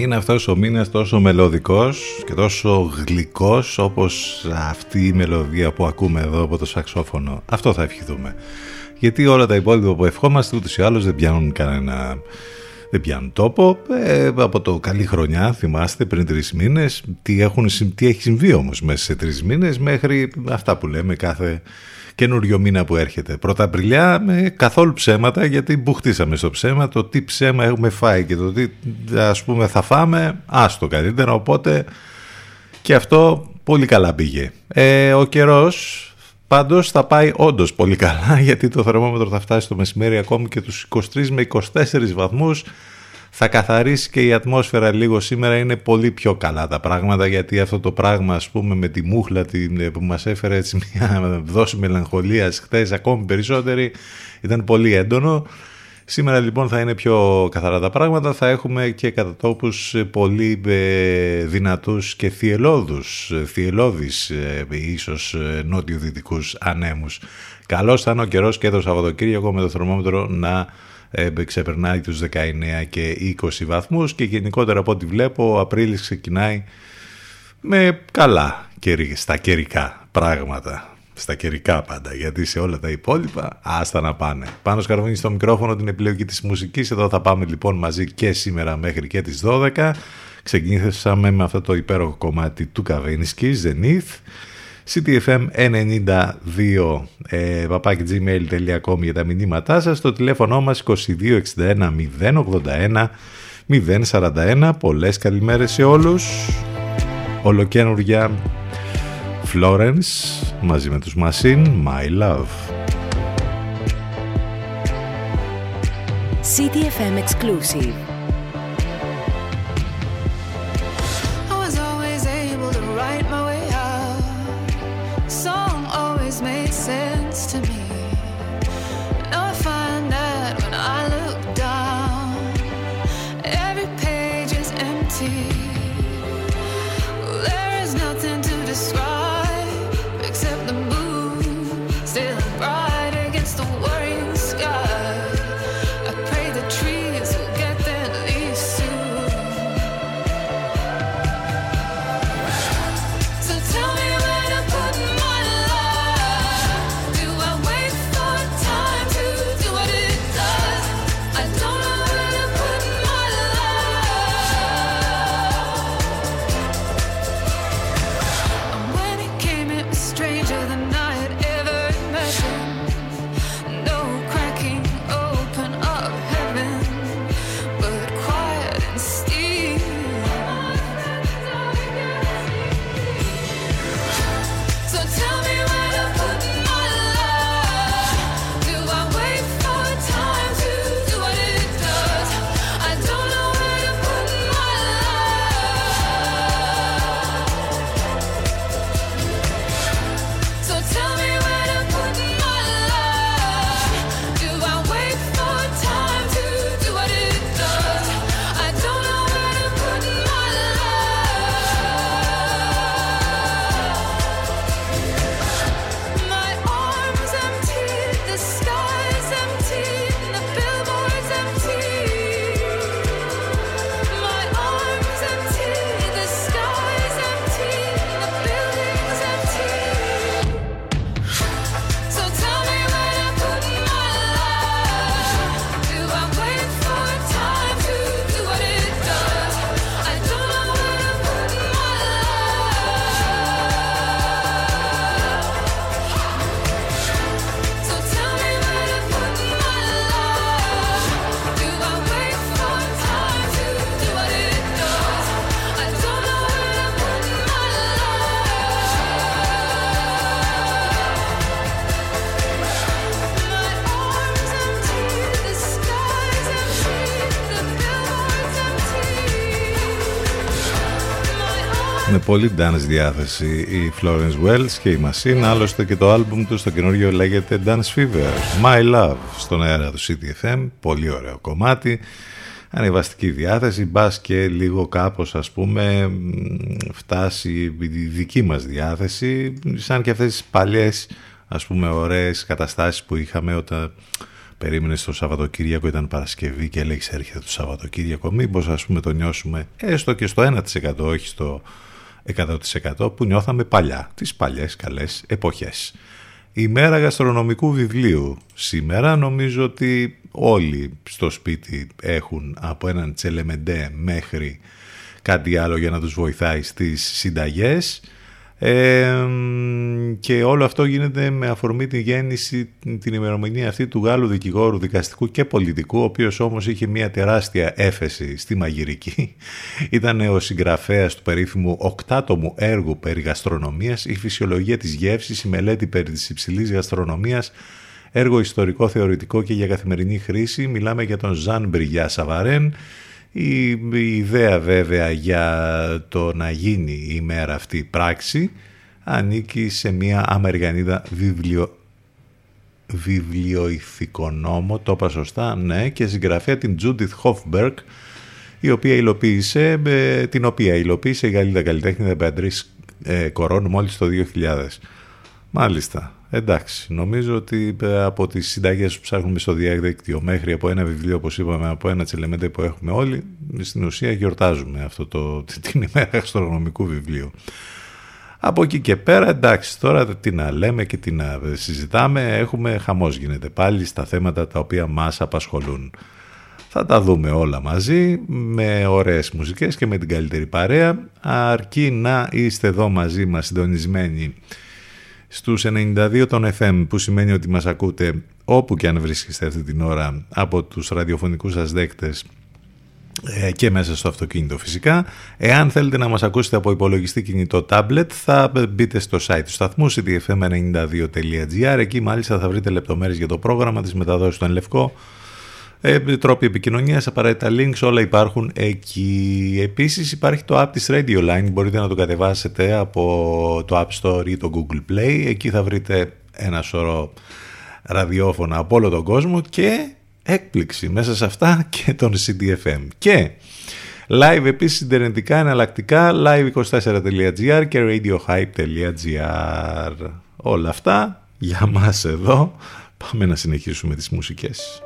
Είναι αυτός ο μήνας τόσο μελωδικός και τόσο γλυκός όπως αυτή η μελωδία που ακούμε εδώ από το σαξόφωνο. Αυτό θα ευχηθούμε. Γιατί όλα τα υπόλοιπα που ευχόμαστε ούτως ή άλλως δεν πιάνουν κανένα... Δεν πιάνουν τόπο. Ε, από το καλή χρονιά, θυμάστε, πριν τρεις μήνες, τι, τι έχει συμβεί όμως μέσα σε τρεις μήνες μέχρι αυτά που λέμε κάθε καινούριο μήνα που έρχεται. Πρωταπριλιά με καθόλου ψέματα γιατί μπουχτίσαμε στο ψέμα το τι ψέμα έχουμε φάει και το τι ας πούμε θα φάμε άστο καλύτερα οπότε και αυτό πολύ καλά πήγε. Ε, ο καιρός Πάντως θα πάει όντως πολύ καλά γιατί το θερμόμετρο θα φτάσει το μεσημέρι ακόμη και τους 23 με 24 βαθμούς θα καθαρίσει και η ατμόσφαιρα λίγο σήμερα. Είναι πολύ πιο καλά τα πράγματα γιατί αυτό το πράγμα ας πούμε με τη μούχλα την, που μας έφερε έτσι μια δόση μελαγχολίας χθες ακόμη περισσότερη ήταν πολύ έντονο. Σήμερα λοιπόν θα είναι πιο καθαρά τα πράγματα, θα έχουμε και κατά τόπους πολύ ε, δυνατούς και θυελώδους, θυελώδεις ε, ίσως ε, νότιο-δυτικούς ανέμους. Καλώς θα είναι ο καιρός και το Σαββατοκύριακο με το θερμόμετρο να ξεπερνάει τους 19 και 20 βαθμούς και γενικότερα από ό,τι βλέπω ο Απρίλης ξεκινάει με καλά στα καιρικά πράγματα στα καιρικά πάντα, γιατί σε όλα τα υπόλοιπα άστα να πάνε. Πάνω σκαρβούνι στο μικρόφωνο την επιλογή της μουσικής, εδώ θα πάμε λοιπόν μαζί και σήμερα μέχρι και τις 12. Ξεκινήσαμε με αυτό το υπέροχο κομμάτι του Καβίνσκι, Zenith. Ctfm92 ε, gmail.com για τα μηνύματά σας. Το τηλέφωνο μας 2261 081 041 πολλές καλημέρες σε όλους. Ολοκένουργια Florence μαζί με τους Machine My Love. CTFM Exclusive πολύ dance διάθεση η Florence Wells και η Machine άλλωστε και το άλμπουμ τους στο καινούριο λέγεται Dance Fever. My Love στον αέρα του CTFM πολύ ωραίο κομμάτι. Ανεβαστική διάθεση μπας και λίγο κάπως ας πούμε φτάσει η δική μας διάθεση. Σαν και αυτές τις παλιές ας πούμε ωραίες καταστάσεις που είχαμε όταν περίμενες το Σαββατοκύριακο ήταν Παρασκευή και έλεγες έρχεται το Σαββατοκύριακο. Μήπως ας πούμε το νιώσουμε έστω και στο 1% όχι στο 100% που νιώθαμε παλιά, τις παλιές καλές εποχές. Η μέρα γαστρονομικού βιβλίου. Σήμερα νομίζω ότι όλοι στο σπίτι έχουν από έναν τσελεμεντέ μέχρι κάτι άλλο για να τους βοηθάει στις συνταγές. Και όλο αυτό γίνεται με αφορμή την γέννηση την ημερομηνία αυτή του Γάλλου δικηγόρου δικαστικού και πολιτικού ο οποίος όμως είχε μια τεράστια έφεση στη μαγειρική. Ήταν ο συγγραφέας του περίφημου οκτάτομου έργου περί γαστρονομίας. Η φυσιολογία της γεύσης, η μελέτη περί της υψηλής γαστρονομίας έργο ιστορικό θεωρητικό και για καθημερινή χρήση. Μιλάμε για τον Ζαν Μπριγιά Σαβαρέν η, η ηθέα βέβαια για το να γίνει η μέρα αυτή πράξη ανήκει σε μια Αμερικανίδα βιβλιο, βιβλιοηθικονόμο, το είπα σωστά, ναι, και συγγραφέα την Judith Hofberg, η οποία υλοποίησε, ε, την οποία υλοποίησε η Γαλλίδα καλλιτέχνη Μπεαντρίς ε, Κορών μόλις το 2000. Μάλιστα. Εντάξει, νομίζω ότι ε, από τις συνταγές που ψάχνουμε στο διαδίκτυο μέχρι από ένα βιβλίο, όπως είπαμε, από ένα τσελεμέντε που έχουμε όλοι, στην ουσία γιορτάζουμε αυτό το, την ημέρα γαστρονομικού βιβλίου. Από εκεί και πέρα, εντάξει, τώρα τι να λέμε και τι να συζητάμε, έχουμε χαμός γίνεται πάλι στα θέματα τα οποία μας απασχολούν. Θα τα δούμε όλα μαζί με ωραίες μουσικές και με την καλύτερη παρέα, αρκεί να είστε εδώ μαζί μας συντονισμένοι στους 92 των FM που σημαίνει ότι μας ακούτε όπου και αν βρίσκεστε αυτή την ώρα από τους ραδιοφωνικούς σας δέκτες ε, και μέσα στο αυτοκίνητο φυσικά. Εάν θέλετε να μας ακούσετε από υπολογιστή κινητό tablet θα μπείτε στο site του σταθμού cdfm92.gr εκεί μάλιστα θα βρείτε λεπτομέρειες για το πρόγραμμα της μεταδόσης στον Λευκό ε, τρόποι επικοινωνίας, απαραίτητα links, όλα υπάρχουν εκεί. Επίσης υπάρχει το app της Radio Line, μπορείτε να το κατεβάσετε από το App Store ή το Google Play. Εκεί θα βρείτε ένα σωρό ραδιόφωνα από όλο τον κόσμο και έκπληξη μέσα σε αυτά και τον CDFM. Και live επίσης συντερνετικά εναλλακτικά live24.gr και radiohype.gr Όλα αυτά για μας εδώ. Πάμε να συνεχίσουμε τις μουσικές.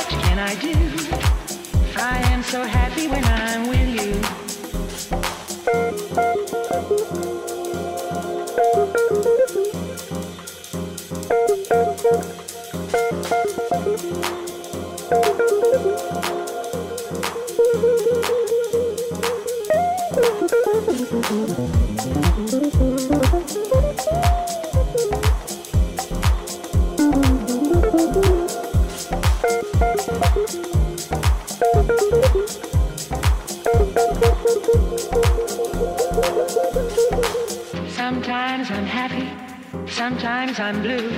can I do? I am so happy when I'm with you. Sometimes I'm blue.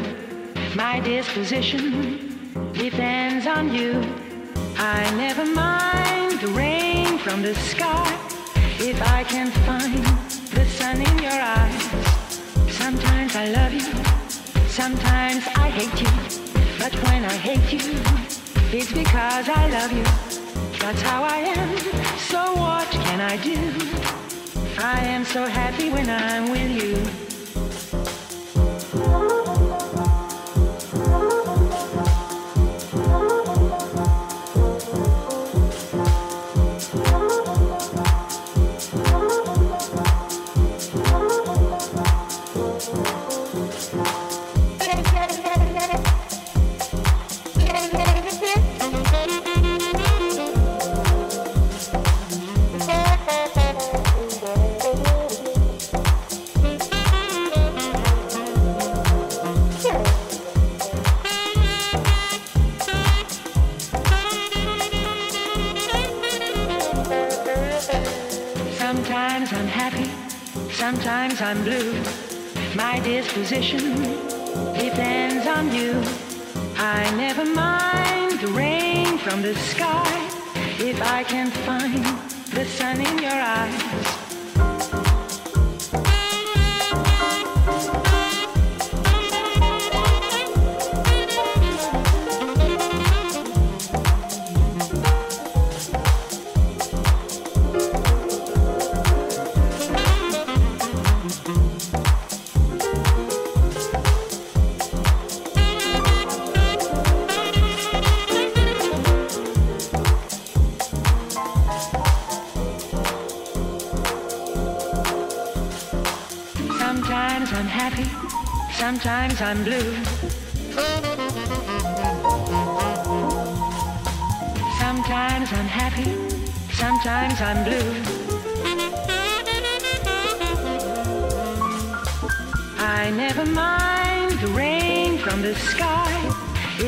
My disposition depends on you. I never mind the rain from the sky if I can find the sun in your eyes. Sometimes I love you, sometimes I hate you. But when I hate you, it's because I love you. That's how I am. So what can I do? I am so happy when I'm with you.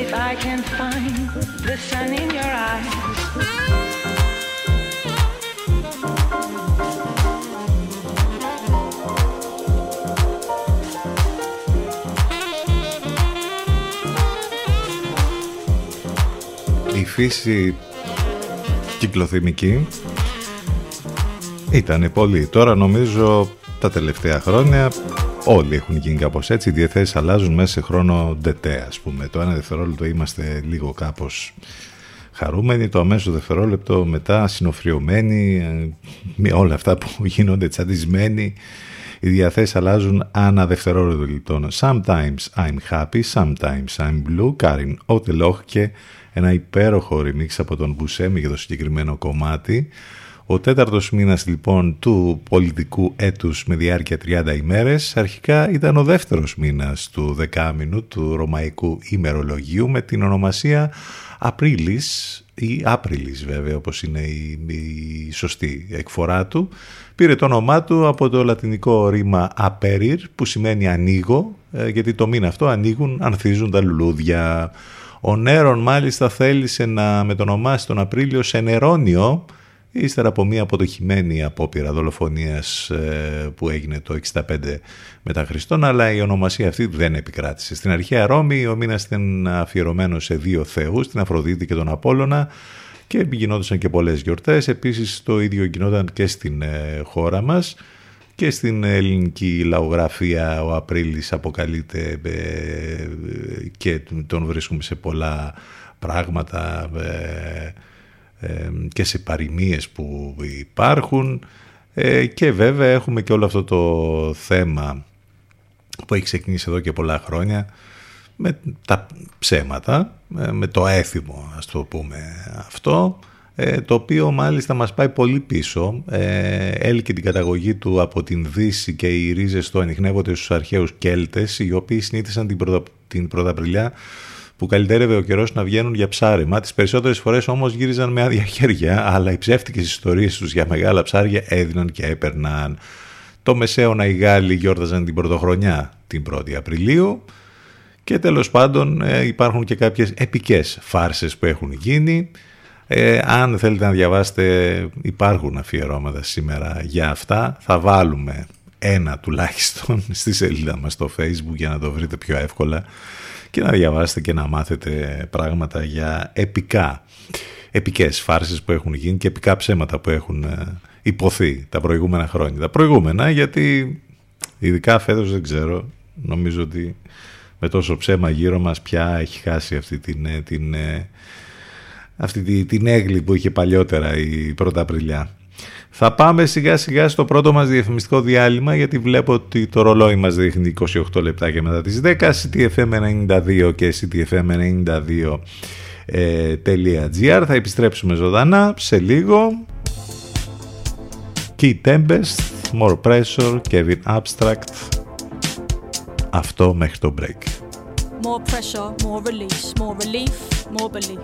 If I can find the sun in your eyes. φύση κυκλοθυμική ήταν πολύ. Τώρα νομίζω τα τελευταία χρόνια όλοι έχουν γίνει κάπως έτσι. Οι διαθέσεις αλλάζουν μέσα σε χρόνο ντετέ ας πούμε. Το ένα δευτερόλεπτο είμαστε λίγο κάπως χαρούμενοι, το αμέσως δευτερόλεπτο μετά συνοφρυωμένοι με όλα αυτά που γίνονται τσαντισμένοι. Οι διαθέσεις αλλάζουν ανά δευτερόλεπτο λοιπόν. Sometimes I'm happy, sometimes I'm blue, Karin Otelog και ένα υπέροχο remix από τον Buscemi για το συγκεκριμένο κομμάτι Ο τέταρτος μήνας λοιπόν του πολιτικού έτους με διάρκεια 30 ημέρες αρχικά ήταν ο δεύτερος μήνας του δεκάμινου του ρωμαϊκού ημερολογίου με την ονομασία Απρίλης ή Άπριλης βέβαια όπως είναι η, η σωστή εκφορά του πήρε το όνομά του από το λατινικό ρήμα «aperir» που σημαίνει ανοίγω ε, γιατί το μήνα αυτό ανοίγουν, ανθίζουν τα λουλούδια. Ο Νέρον μάλιστα θέλησε να μετονομάσει τον Απρίλιο σε Νερόνιο ύστερα από μια αποτυχημένη απόπειρα δολοφονίας ε, που έγινε το 65 μετά Χριστόν, αλλά η ονομασία αυτή δεν επικράτησε. Στην αρχαία Ρώμη ο μήνας ήταν αφιερωμένος σε δύο θεούς, την Αφροδίτη και τον Απόλλωνα και γινόντουσαν και πολλές γιορτές. Επίσης το ίδιο γινόταν και στην ε, χώρα μας και στην ελληνική λαογραφία ο Απρίλης αποκαλείται ε, και τον βρίσκουμε σε πολλά πράγματα και σε παροιμίες που υπάρχουν. Ε, και βέβαια έχουμε και όλο αυτό το θέμα που έχει ξεκινήσει εδώ και πολλά χρόνια με τα ψέματα, ε, με το έθιμο ας το πούμε αυτό ε, το οποίο μάλιστα μας πάει πολύ πίσω. Έλκει την καταγωγή του από την Δύση και οι ρίζες του ανοιχνεύονται στους αρχαίους Κέλτες οι οποίοι συνήθισαν την, πρωτα, την Πρωταπριλιά που καλυτέρευε ο καιρός να βγαίνουν για ψάρεμα. Τις περισσότερες φορές όμως γύριζαν με άδεια χέρια, αλλά οι ψεύτικες ιστορίες τους για μεγάλα ψάρια έδιναν και έπαιρναν. Το μεσαίωνα οι Γάλλοι γιόρταζαν την πρωτοχρονιά την 1η Απριλίου και τέλος πάντων ε, υπάρχουν και κάποιες επικές φάρσες που έχουν γίνει. Ε, αν θέλετε να διαβάσετε υπάρχουν αφιερώματα σήμερα για αυτά. Θα βάλουμε ένα τουλάχιστον στη σελίδα μας στο facebook για να το βρείτε πιο εύκολα και να διαβάσετε και να μάθετε πράγματα για επικά, επικές φάρσες που έχουν γίνει και επικά ψέματα που έχουν ε, υποθεί τα προηγούμενα χρόνια. Τα προηγούμενα γιατί ειδικά φέτος δεν ξέρω, νομίζω ότι με τόσο ψέμα γύρω μας πια έχει χάσει αυτή την, ε, την, ε, αυτή την, την έγκλη που είχε παλιότερα η πρώτα Απριλιά. Θα πάμε σιγά σιγά στο πρώτο μας διαφημιστικό διάλειμμα γιατί βλέπω ότι το ρολόι μας δείχνει 28 λεπτά και μετά τις 10 CTFM92 και CTFM92.gr Θα επιστρέψουμε ζωντανά σε λίγο. Key Tempest, More Pressure, Kevin Abstract. Αυτό μέχρι το break. More pressure, more release, more relief, more belief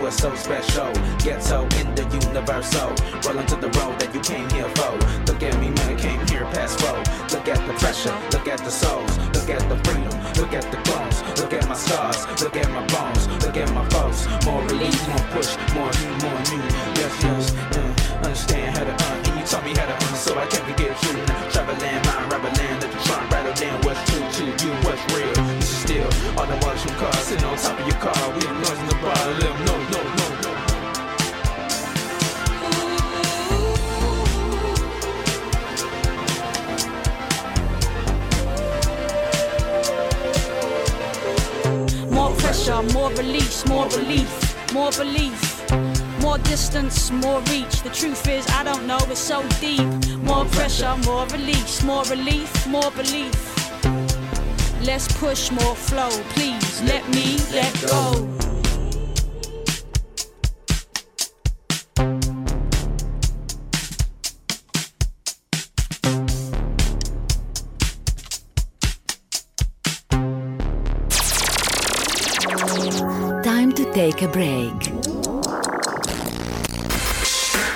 What's so special. Ghetto in the universal. Rolling to the road that you came here for. Look at me, man, came here past four. Look at the pressure, look at the souls, look at the freedom, look at the clones, look at my scars, look at my bones, look at my foes. More release, more push, more you, more you. Yes, yes, uh, understand how to uh, and you taught me how to uh, so I can't forget you. Traveling, mind, rubber land, let the trunk damn what's true to you, what's real. This is still all the models from cars sitting on top of your car. We ain't noise in the bar, let them know, no, no, no. More pressure, more release, more belief, more belief. More distance, more reach. The truth is, I don't know, it's so deep. More pressure, more release, more relief, more belief. Less push, more flow. Please let me let go. Time to take a break.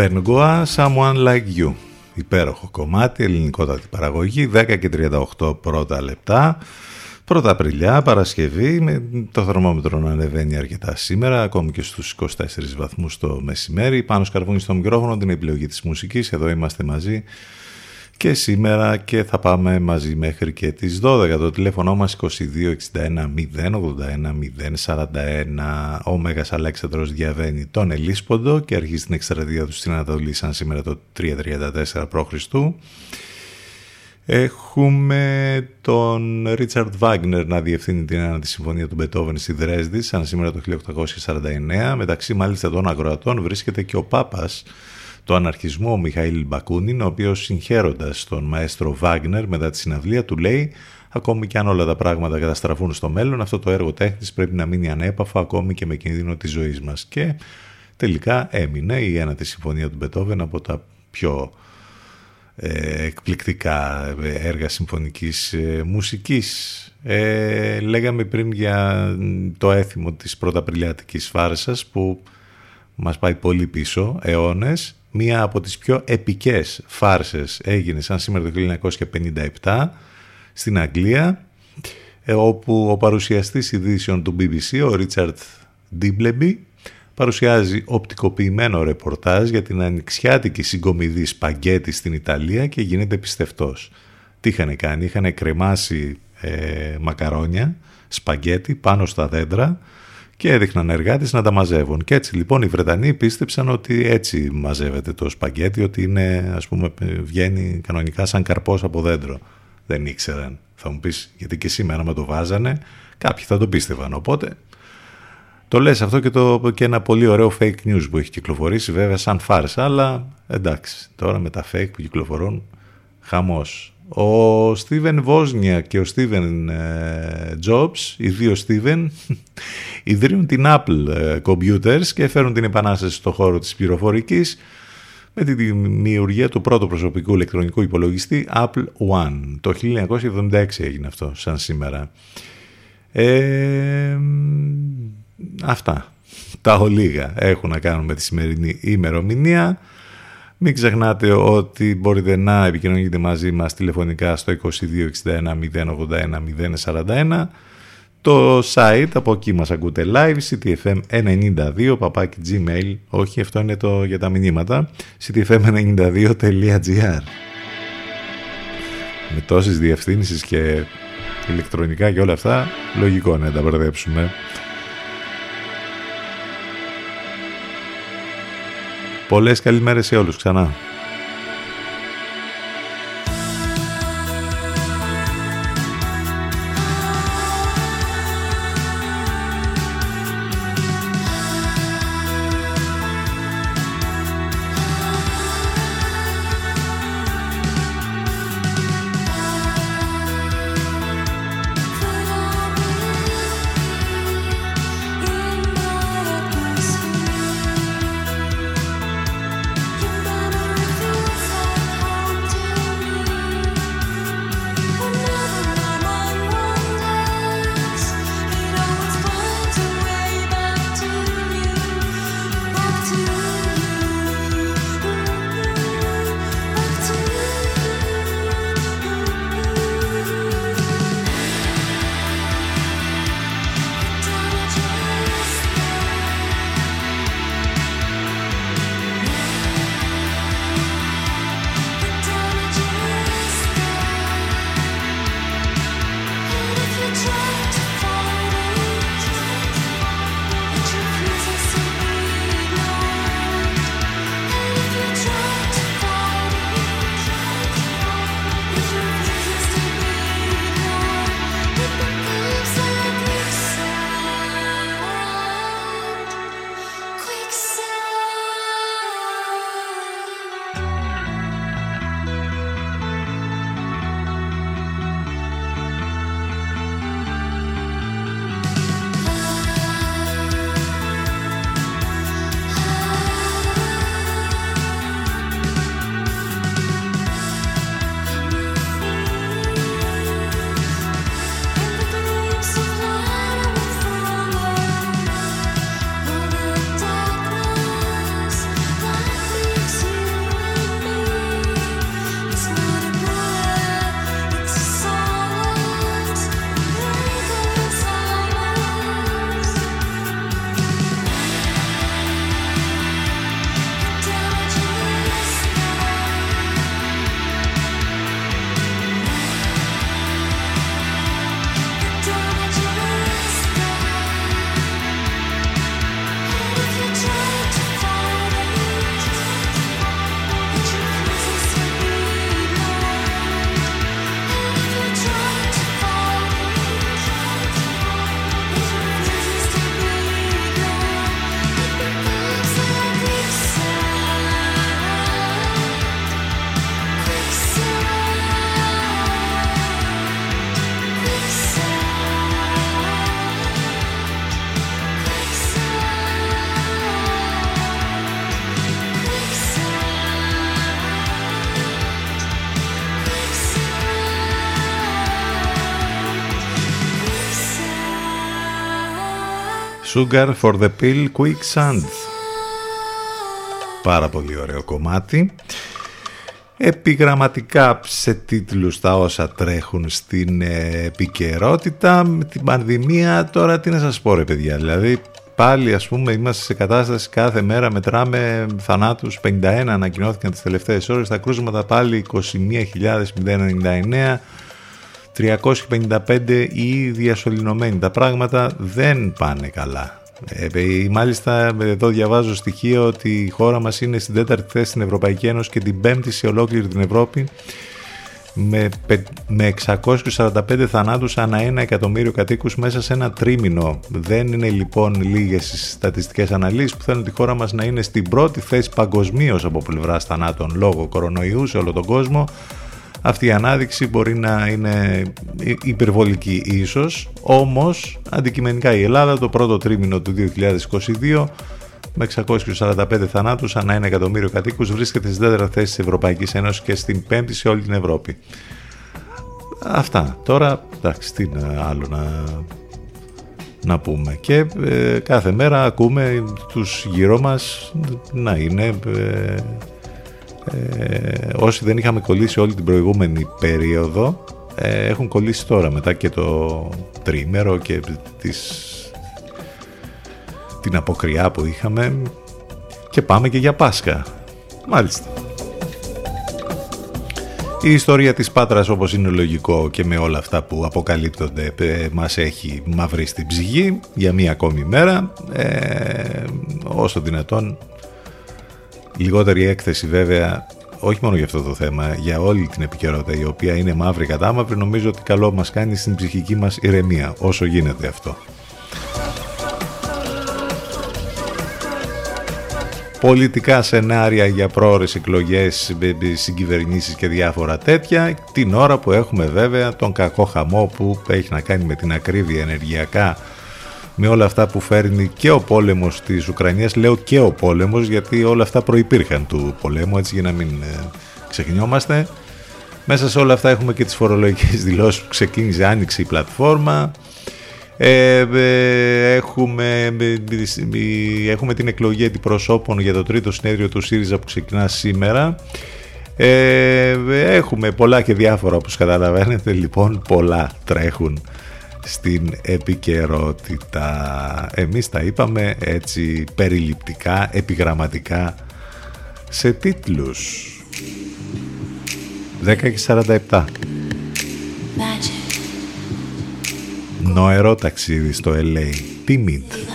Μπενγκόα, Someone Like You. Υπέροχο κομμάτι, ελληνικότατη παραγωγή, 10 και 38 πρώτα λεπτά. Πρώτα Απριλιά, Παρασκευή, με το θερμόμετρο να ανεβαίνει αρκετά σήμερα, ακόμη και στους 24 βαθμούς το μεσημέρι. Πάνω σκαρβούνι στο μικρόφωνο, την επιλογή της μουσικής, εδώ είμαστε μαζί και σήμερα και θα πάμε μαζί μέχρι και τις 12. Το τηλέφωνο μας 2261 081 041. Ο Μέγας Αλέξανδρος διαβαίνει τον Ελίσποντο και αρχίζει την εκστρατεία του στην Ανατολή σαν σήμερα το 334 π.Χ. Έχουμε τον Ρίτσαρντ Βάγνερ να διευθύνει την ένατη συμφωνία του Μπετόβεν στη Δρέσδη, σαν σήμερα το 1849. Μεταξύ μάλιστα των αγροατών βρίσκεται και ο Πάπας, του αναρχισμού ο Μιχαήλ Μπακούνιν, ο οποίος συγχαίροντας τον μαέστρο Βάγνερ μετά τη συναυλία του λέει ακόμη και αν όλα τα πράγματα καταστραφούν στο μέλλον, αυτό το έργο τέχνης πρέπει να μείνει ανέπαφο ακόμη και με κινδύνο της ζωής μας. Και τελικά έμεινε η ένατη συμφωνία του Μπετόβεν από τα πιο ε, εκπληκτικά έργα συμφωνικής ε, μουσικής. Ε, λέγαμε πριν για το έθιμο της πρωταπριλιάτικης φάρσας που μας πάει πολύ πίσω, αιώνες. Μία από τις πιο επικές φάρσες έγινε σαν σήμερα το 1957 στην Αγγλία όπου ο παρουσιαστής ειδήσεων του BBC, ο Ρίτσαρτ Ντίμπλεμπι, παρουσιάζει οπτικοποιημένο ρεπορτάζ για την ανοιξιάτικη συγκομιδή σπαγκέτη στην Ιταλία και γίνεται πιστευτός. Τι είχαν κάνει, είχαν κρεμάσει ε, μακαρόνια, σπαγκέτι πάνω στα δέντρα και έδειχναν εργάτες να τα μαζεύουν. Και έτσι λοιπόν οι Βρετανοί πίστεψαν ότι έτσι μαζεύεται το σπαγκέτι, ότι είναι, ας πούμε, βγαίνει κανονικά σαν καρπός από δέντρο. Δεν ήξεραν. Θα μου πεις, γιατί και σήμερα με το βάζανε, κάποιοι θα το πίστευαν. Οπότε το λες αυτό και, το, και ένα πολύ ωραίο fake news που έχει κυκλοφορήσει βέβαια σαν φάρσα, αλλά εντάξει, τώρα με τα fake που κυκλοφορούν, χαμός. Ο Στίβεν Βόσνια και ο Στίβεν Jobs, οι δύο Στίβεν, ιδρύουν την Apple ε, Computers και φέρουν την επανάσταση στο χώρο της πληροφορικής με τη δημιουργία του πρώτου προσωπικού ηλεκτρονικού υπολογιστή Apple One. Το 1976 έγινε αυτό, σαν σήμερα. Ε, Αυτά. Τα ολίγα έχουν να κάνουν με τη σημερινή ημερομηνία. Μην ξεχνάτε ότι μπορείτε να επικοινωνείτε μαζί μας τηλεφωνικά στο 2261 081 041. Το site, από εκεί μας ακούτε live, ctfm92, παπάκι gmail, όχι αυτό είναι το για τα μηνύματα, ctfm92.gr. Με τόσες διευθύνσεις και ηλεκτρονικά και όλα αυτά, λογικό να τα μπερδέψουμε. Πολλές καλημέρες σε όλους ξανά. Sugar for the Pill Quicksand. Πάρα πολύ ωραίο κομμάτι. Επιγραμματικά σε τίτλους τα όσα τρέχουν στην ε, επικαιρότητα. Με την πανδημία τώρα τι να σας πω ρε παιδιά. Δηλαδή πάλι ας πούμε είμαστε σε κατάσταση κάθε μέρα μετράμε θανάτους 51 ανακοινώθηκαν τις τελευταίες ώρες. Τα κρούσματα πάλι 21.099 355 ή διασωληνωμένοι. Τα πράγματα δεν πάνε καλά. Ε, μάλιστα εδώ διαβάζω στοιχείο ότι η χώρα μας είναι στην τέταρτη θέση στην Ευρωπαϊκή Ένωση και την πέμπτη σε ολόκληρη την Ευρώπη με, με 645 θανάτους ανά ένα εκατομμύριο κατοίκους μέσα σε ένα τρίμηνο. Δεν είναι λοιπόν λίγες οι στατιστικές αναλύσεις που θέλουν τη χώρα μας να είναι στην πρώτη θέση παγκοσμίως από πλευράς θανάτων λόγω κορονοϊού σε όλο τον κόσμο αυτή η ανάδειξη μπορεί να είναι υπερβολική ίσως, όμως αντικειμενικά η Ελλάδα το πρώτο τρίμηνο του 2022 με 645 θανάτους ανά ένα εκατομμύριο κατοίκους βρίσκεται στην τέταρτη θέση της Ευρωπαϊκής Ένωσης και στην πέμπτη σε όλη την Ευρώπη. Αυτά. Τώρα, εντάξει, τι άλλο να, να πούμε. Και ε, κάθε μέρα ακούμε τους γύρω μας να είναι... Ε, ε, όσοι δεν είχαμε κολλήσει όλη την προηγούμενη περίοδο ε, έχουν κολλήσει τώρα μετά και το τρίμερο και τις, την αποκριά που είχαμε. Και πάμε και για Πάσχα. Μάλιστα. Η ιστορία της Πάτρας όπως είναι λογικό και με όλα αυτά που αποκαλύπτονται ε, μας έχει μαυρίσει στην ψυχή για μία ακόμη μέρα. Ε, όσο δυνατόν Λιγότερη έκθεση βέβαια, όχι μόνο για αυτό το θέμα, για όλη την επικαιρότητα η οποία είναι μαύρη κατά μαύρη, νομίζω ότι καλό μας κάνει στην ψυχική μας ηρεμία, όσο γίνεται αυτό. πολιτικά σενάρια για πρόορες εκλογές, συγκυβερνήσεις και διάφορα τέτοια, την ώρα που έχουμε βέβαια τον κακό χαμό που έχει να κάνει με την ακρίβεια ενεργειακά με όλα αυτά που φέρνει και ο πόλεμος της Ουκρανίας. Λέω και ο πόλεμος γιατί όλα αυτά προϋπήρχαν του πολέμου, έτσι για να μην ε, ξεχνιόμαστε. Μέσα σε όλα αυτά έχουμε και τις φορολογικές δηλώσεις που ξεκίνησε, άνοιξε η πλατφόρμα. Ε, ε έχουμε, ε, έχουμε την εκλογή αντιπροσώπων για το τρίτο συνέδριο του ΣΥΡΙΖΑ που ξεκινά σήμερα. Ε, έχουμε πολλά και διάφορα όπως καταλαβαίνετε λοιπόν πολλά τρέχουν στην επικαιρότητα. Εμείς τα είπαμε έτσι περιληπτικά, επιγραμματικά σε τίτλους. 10 και 47. Νοερό ταξίδι στο LA. Timid.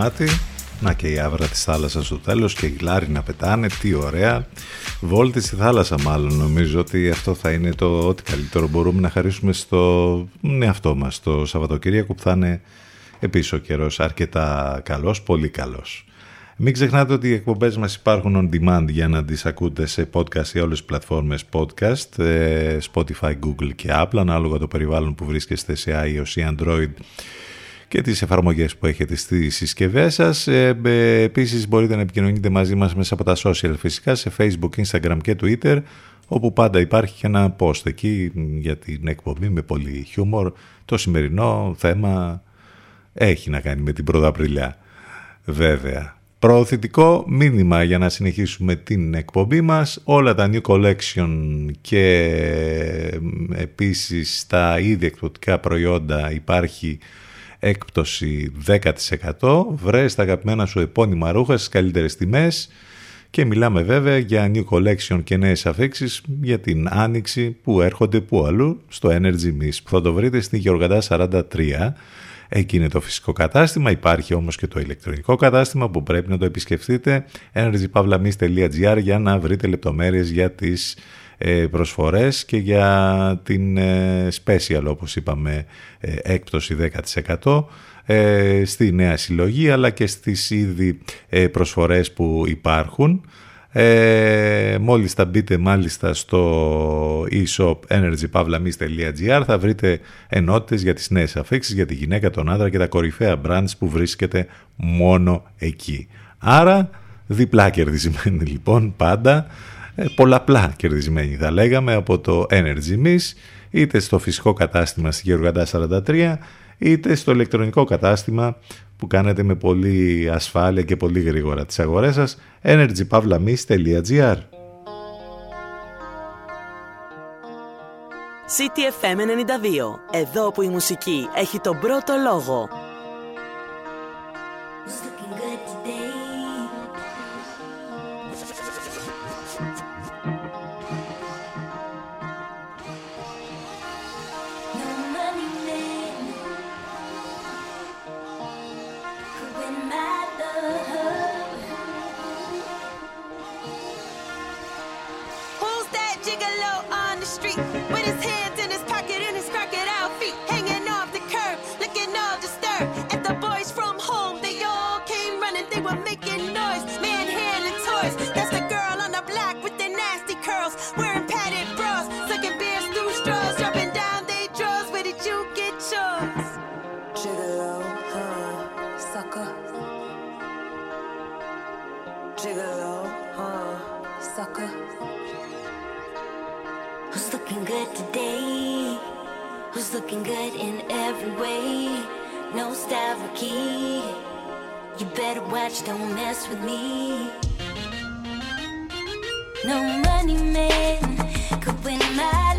Κομμάτι. Να και η άβρα της θάλασσας στο τέλος και οι λάροι να πετάνε, τι ωραία. Βόλτης στη θάλασσα μάλλον, νομίζω ότι αυτό θα είναι το ό,τι καλύτερο μπορούμε να χαρίσουμε στο εαυτό μας, το Σαββατοκύριακο που θα είναι επίσης ο καιρός αρκετά καλός, πολύ καλός. Μην ξεχνάτε ότι οι εκπομπές μας υπάρχουν on demand για να τις ακούτε σε podcast σε όλες τις πλατφόρμες podcast, ε, Spotify, Google και Apple, ανάλογα το περιβάλλον που βρίσκεστε σε iOS ή Android και τις εφαρμογές που έχετε στις συσκευές σας. Ε, επίσης μπορείτε να επικοινωνείτε μαζί μας μέσα από τα social φυσικά σε Facebook, Instagram και Twitter όπου πάντα υπάρχει και ένα post εκεί για την εκπομπή με πολύ χιούμορ. Το σημερινό θέμα έχει να κάνει με την 1η Απριλιά. Βέβαια. Προωθητικό μήνυμα για να συνεχίσουμε την εκπομπή μας. Όλα τα New Collection και επίσης τα ήδη εκπτωτικά προϊόντα υπάρχει έκπτωση 10%. Βρες τα αγαπημένα σου επώνυμα ρούχα στις καλύτερες τιμές. Και μιλάμε βέβαια για New Collection και νέες αφήξεις για την άνοιξη που έρχονται που αλλού στο Energy Miss που θα το βρείτε στην Γεωργαντά 43 Εκεί είναι το φυσικό κατάστημα, υπάρχει όμως και το ηλεκτρονικό κατάστημα που πρέπει να το επισκεφτείτε. Energypavlamis.gr για να βρείτε λεπτομέρειες για τις ε, προσφορές και για την ε, special όπως είπαμε ε, έκπτωση 10% στη νέα συλλογή αλλά και στις ήδη προσφορές που υπάρχουν. Ε, μόλις θα μπείτε μάλιστα στο e-shop energypavlamis.gr θα βρείτε ενότητες για τις νέες αφήξεις, για τη γυναίκα, τον άντρα και τα κορυφαία brands που βρίσκεται μόνο εκεί. Άρα διπλά κερδισμένοι λοιπόν πάντα ε, πολλαπλά κερδισμένοι θα λέγαμε από το Energy Miss είτε στο φυσικό κατάστημα στη Γεωργαντά 43 είτε στο ηλεκτρονικό κατάστημα που κάνετε με πολύ ασφάλεια και πολύ γρήγορα τις αγορές σας energypavlamis.gr CTFM 92. Εδώ που η μουσική έχει τον πρώτο λόγο. Who's that gigolo on the street? With his hands in his pocket and his crocodile feet. Hanging off the curb, looking all disturbed. At the boys from home? They all came running, they were making noise, manhandling toys. That's the girl on the block with the nasty curls, wearing looking good today? Who's looking good in every way? No Stavroki. You better watch, don't mess with me. No money man could win my.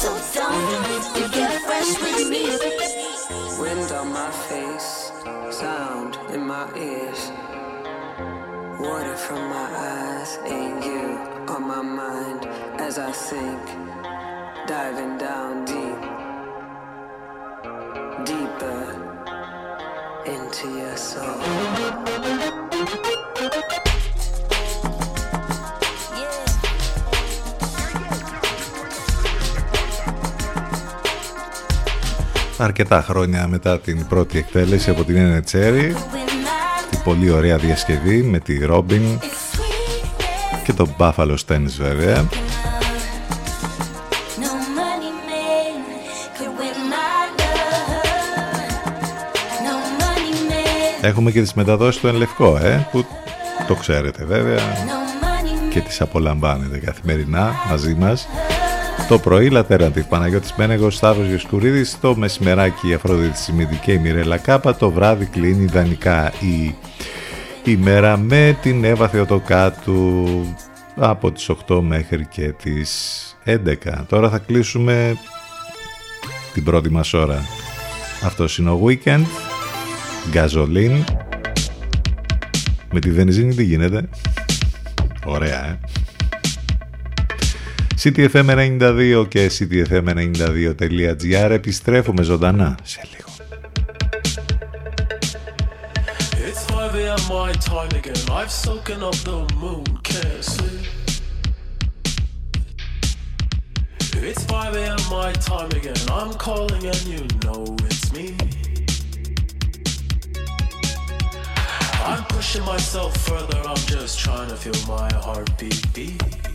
so don't you get fresh with me. Wind on my face, sound in my ears, water from my eyes, and you on my mind as I sink, diving down deep, deeper into your soul. Αρκετά χρόνια μετά την πρώτη εκτέλεση από την Ένε Τσέρι την πολύ ωραία διασκευή με τη Ρόμπιν και τον Buffalo Stens βέβαια Έχουμε και τις μεταδόσεις του Ενλευκό, ε, που το ξέρετε βέβαια και τις απολαμβάνετε καθημερινά μαζί μας. Το πρωί Λατέραντη Παναγιώτης Μένεγος, Σταύρος Γεσκουρίδης, το μεσημεράκι η Αφρόδητη Σιμίδη και η Μιρέλα Κάπα, το βράδυ κλείνει ιδανικά η ημέρα με την Εύα Θεοτοκάτου από τις 8 μέχρι και τις 11. Τώρα θα κλείσουμε την πρώτη μας ώρα. Αυτός είναι ο Weekend, Gasoline. Με τη βενζίνη τι γίνεται; Ωραία, ε. CTFM92 και CTFM92.gr επιστρέφουμε ζωντανά σε λίγο. It's 5 a.m. my time again. I've soaken up the moon, can't sleep. It's 5 a.m. my time again. I'm calling and you know it's me. I'm pushing myself further. I'm just trying to feel my heartbeat beat.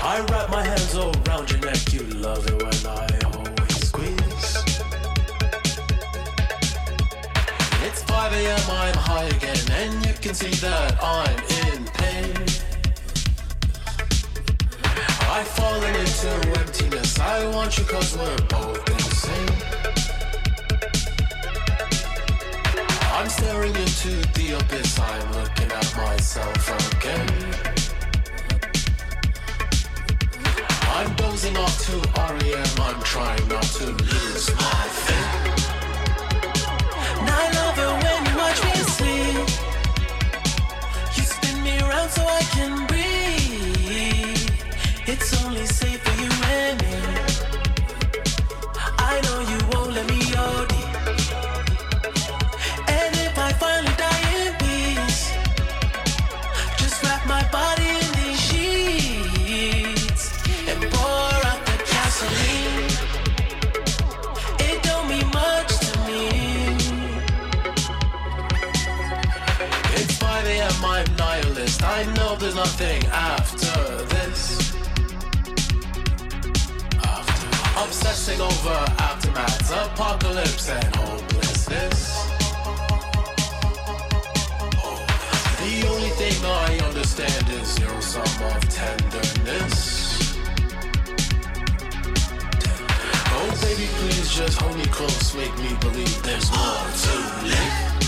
I wrap my hands around your neck. You love it when I always squeeze. It's 5 a.m. I'm high again, and you can see that I'm in pain. I've fallen into emptiness. I want you cause we're both insane. I'm staring into the abyss. I'm looking at myself again. I'm dozing off to REM. I'm trying not to lose my faith. And I love it when you watch me sleep. You spin me around so I can I know there's nothing after this. After obsessing over aftermaths, apocalypse, and hopelessness. The only thing I understand is your sum of tenderness. Oh, baby, please just hold me close, make me believe there's more to live.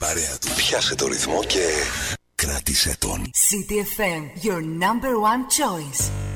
να γίνεις η παρέα του. Πιάσε το ρυθμό και κράτησε τον. City FM, your number one choice.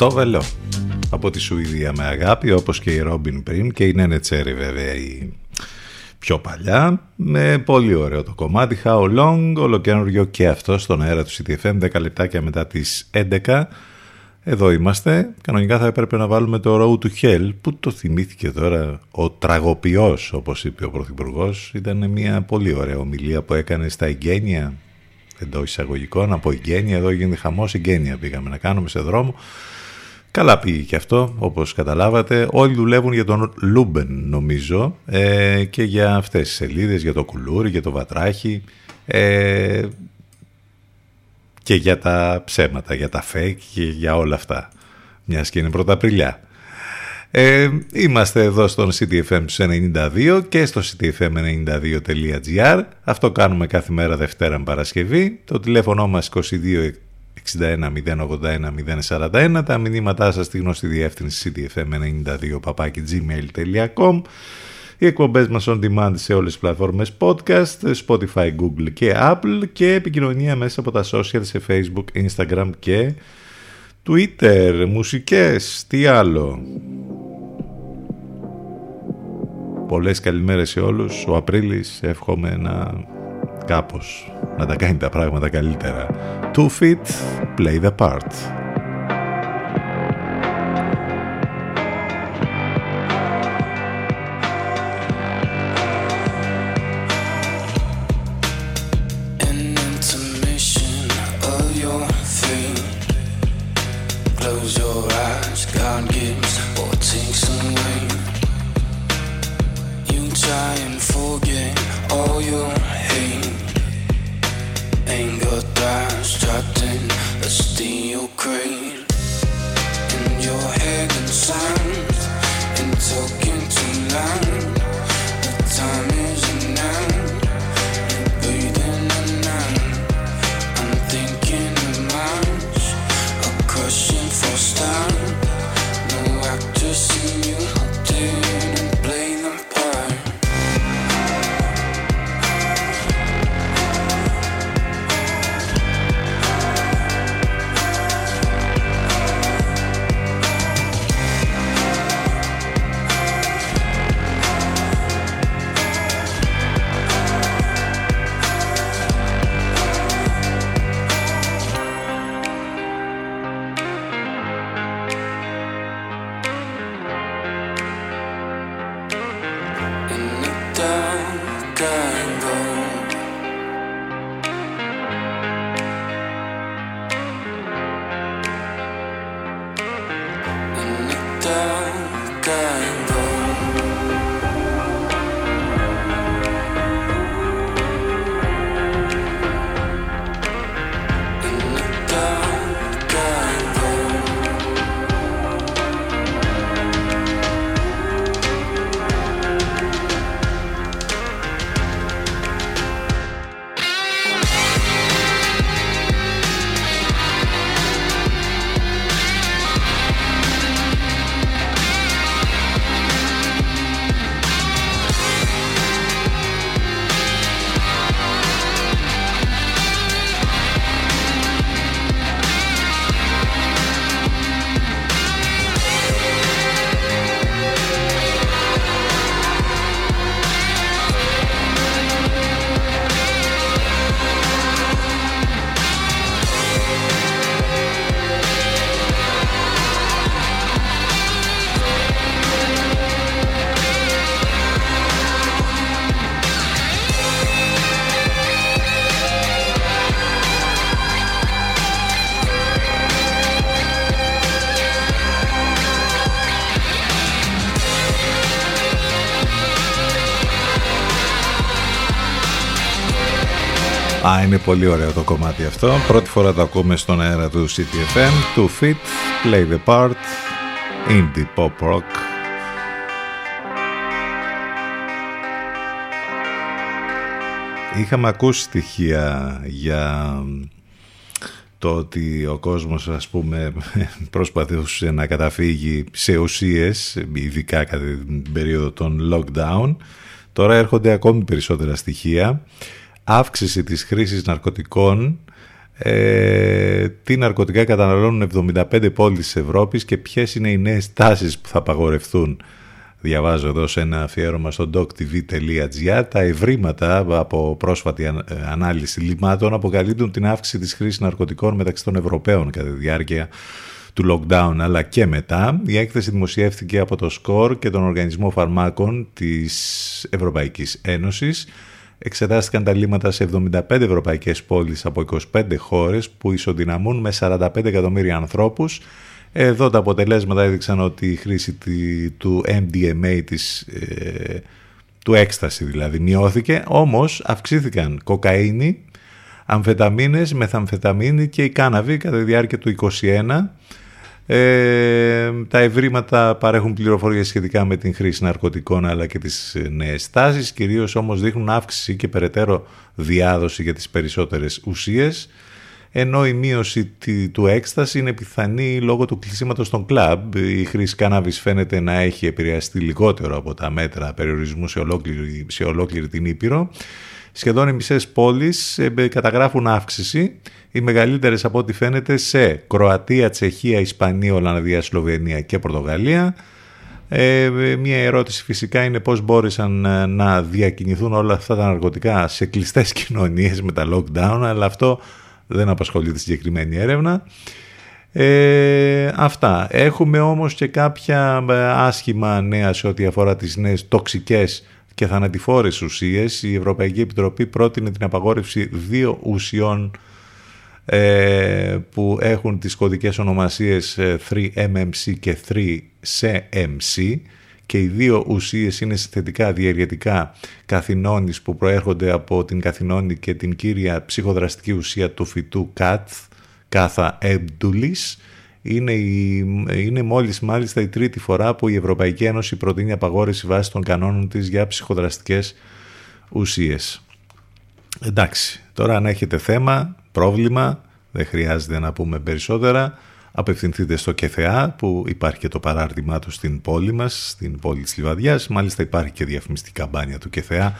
Το βελό. Από τη Σουηδία με αγάπη, όπως και η Ρόμπιν πριν και η Νένε Τσέρι βέβαια η πιο παλιά. Με πολύ ωραίο το κομμάτι. How Long, ολοκένουργιο και αυτό στον αέρα του CTFM, 10 λεπτάκια μετά τις 11. Εδώ είμαστε. Κανονικά θα έπρεπε να βάλουμε το Road to Hell. Πού το θυμήθηκε τώρα ο τραγωπιός, όπως είπε ο Πρωθυπουργός. Ήταν μια πολύ ωραία ομιλία που έκανε στα εγγένεια εντός εισαγωγικών από ευγένεια. Εδώ γίνεται χαμός ευγένεια πήγαμε να κάνουμε σε δρόμο. Καλά πήγε και αυτό, όπως καταλάβατε. Όλοι δουλεύουν για τον Luben, νομίζω, ε, και για αυτές τις σελίδες, για το κουλούρι, για το βατράχι ε, και για τα ψέματα, για τα fake και για όλα αυτά. Μιας και είναι Πρωταπριλιά. Ε, είμαστε εδώ στον CTFM 92 και στο ctfm92.gr. Αυτό κάνουμε κάθε μέρα Δευτέρα Παρασκευή. Το τηλέφωνο μας 22 61 081 041 τα μηνύματά σας στη γνωστή διεύθυνση ctfm92 gmail.com οι εκπομπές μας on demand σε όλες τις πλατφόρμες podcast, Spotify, Google και Apple και επικοινωνία μέσα από τα social σε Facebook, Instagram και Twitter, μουσικές, τι άλλο; Πολλές καλημέρες σε όλους. Ο Απρίλης εύχομαι να κάπως να τα κάνει τα πράγματα καλύτερα. Two feet, play the part. Α, είναι πολύ ωραίο το κομμάτι αυτό. Πρώτη φορά το ακούμε στον αέρα του CTFM. To Fit, Play the Part, Indie Pop Rock. Είχαμε ακούσει στοιχεία για το ότι ο κόσμος ας πούμε προσπαθούσε να καταφύγει σε ουσίες ειδικά κατά την περίοδο των lockdown τώρα έρχονται ακόμη περισσότερα στοιχεία αύξηση της χρήσης ναρκωτικών Ε, τι ναρκωτικά καταναλώνουν 75 πόλεις της Ευρώπης και ποιες είναι οι νέες τάσεις που θα απαγορευτούν. Διαβάζω εδώ σε ένα αφιέρωμα στο doctv.gr τα ευρήματα από πρόσφατη ε, ανάλυση λιμάτων αποκαλύπτουν την αύξηση της χρήσης ναρκωτικών μεταξύ των Ευρωπαίων κατά τη διάρκεια του lockdown αλλά και μετά. Η έκθεση δημοσιεύτηκε από το ΣΚΟΡ και τον Οργανισμό Φαρμάκων της Ευρωπαϊκής Ένωσης. Εξετάστηκαν τα λύματα σε 75 ευρωπαϊκές πόλεις από 25 χώρες που ισοδυναμούν με 45 εκατομμύρια ανθρώπους. Εδώ τα αποτελέσματα έδειξαν ότι η χρήση του MDMA της, ε, του έκσταση δηλαδή μειώθηκε, όμως αυξήθηκαν κοκαίνη, αμφεταμίνες, μεθαμφεταμίνη και η κάναβη κατά τη διάρκεια του 2021 ε, τα ευρήματα παρέχουν πληροφορίες σχετικά με την χρήση ναρκωτικών αλλά και τις νέες τάσεις, κυρίως όμως δείχνουν αύξηση και περαιτέρω διάδοση για τις περισσότερες ουσίες, ενώ η μείωση του έκσταση είναι πιθανή λόγω του κλεισίματος των κλαμπ. Η χρήση κάναβης φαίνεται να έχει επηρεαστεί λιγότερο από τα μέτρα περιορισμού σε ολόκληρη, σε ολόκληρη την Ήπειρο. Σχεδόν οι μισές πόλεις ε, καταγράφουν αύξηση οι μεγαλύτερες από ό,τι φαίνεται σε Κροατία, Τσεχία, Ισπανία, Ολλανδία, Σλοβενία και Πορτογαλία. Ε, μια ερώτηση φυσικά είναι πώς μπόρεσαν ε, να διακινηθούν όλα αυτά τα ναρκωτικά σε κλειστές κοινωνίες με τα lockdown, αλλά αυτό δεν απασχολεί τη συγκεκριμένη έρευνα. Ε, αυτά. Έχουμε όμως και κάποια ε, άσχημα νέα σε ό,τι αφορά τις νέες τοξικές και θανατηφόρες ουσίες. Η Ευρωπαϊκή Επιτροπή πρότεινε την απαγόρευση δύο ουσιών ε, που έχουν τις κωδικές ονομασίες 3MMC ε, και 3CMC και οι δύο ουσίες είναι συνθετικά διεργετικά καθινόνης που προέρχονται από την καθινόνη και την κύρια ψυχοδραστική ουσία του φυτού ΚΑΤΘ, κάθα εμπτουλής. Είναι, η, είναι μόλις μάλιστα η τρίτη φορά που η Ευρωπαϊκή Ένωση προτείνει απαγόρευση βάσει των κανόνων της για ψυχοδραστικές ουσίες. Εντάξει, τώρα αν έχετε θέμα πρόβλημα, δεν χρειάζεται να πούμε περισσότερα. Απευθυνθείτε στο ΚΕΘΕΑ που υπάρχει και το παράρτημά του στην πόλη μας, στην πόλη της Λιβαδιάς. Μάλιστα υπάρχει και διαφημιστική καμπάνια του ΚΕΘΕΑ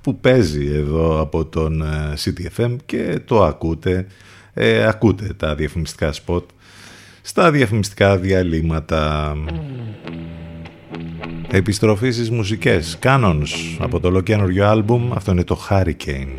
που παίζει εδώ από τον ε, CTFM και το ακούτε. Ε, ακούτε τα διαφημιστικά σποτ στα διαφημιστικά διαλύματα. Επιστροφής στις μουσικές. Canons από το ολοκένουργιο άλμπουμ. Αυτό είναι το Hurricane.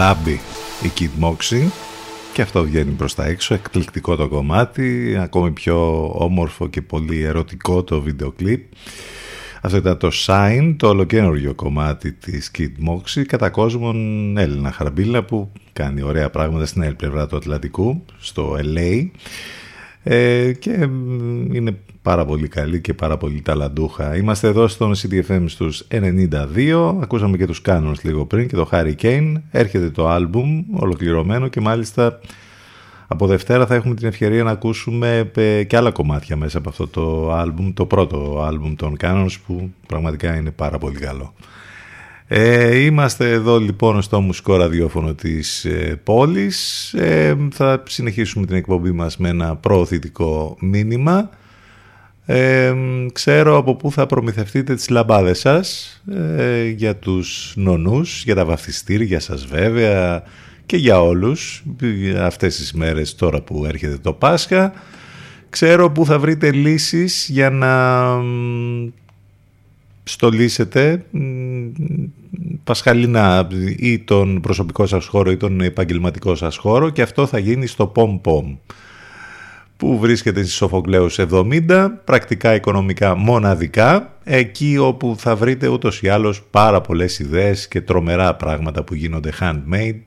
Λάμπει η Kid Moxie και αυτό βγαίνει προς τα έξω, εκπληκτικό το κομμάτι, ακόμη πιο όμορφο και πολύ ερωτικό το βίντεο κλιπ. Αυτό ήταν το Sign, το ολοκένουργιο κομμάτι της Kid Moxie, κατά κόσμον Έλληνα Χαρμπίλα που κάνει ωραία πράγματα στην άλλη πλευρά του Ατλαντικού, στο LA. Ε, και είναι πάρα πολύ καλή και πάρα πολύ ταλαντούχα. Είμαστε εδώ στον CDFM στους 92, ακούσαμε και τους Canons λίγο πριν και το Harry Kane. Έρχεται το άλμπουμ ολοκληρωμένο και μάλιστα από Δευτέρα θα έχουμε την ευκαιρία να ακούσουμε ε, και άλλα κομμάτια μέσα από αυτό το άλμπουμ, το πρώτο άλμπουμ των Canons που πραγματικά είναι πάρα πολύ καλό. Ε, είμαστε εδώ λοιπόν στο μουσικό ραδιόφωνο της ε, πόλης. Ε, θα συνεχίσουμε την εκπομπή μας με ένα προωθητικό μήνυμα. Ε, ξέρω από πού θα προμηθευτείτε τις λαμπάδες σας για τους νονούς, για τα βαφτιστήρια σας βέβαια και για όλους αυτές τις μέρες τώρα που έρχεται το Πάσχα. Ξέρω που θα βρείτε λύσεις για να στολίσετε πασχαλινά ή τον προσωπικό σας χώρο ή τον επαγγελματικό σας χώρο και αυτό θα γίνει στο POM POM που βρίσκεται στη Σοφοκλέους 70, πρακτικά οικονομικά μοναδικά, εκεί όπου θα βρείτε ούτως ή άλλως πάρα πολλές ιδέες και τρομερά πράγματα που γίνονται handmade,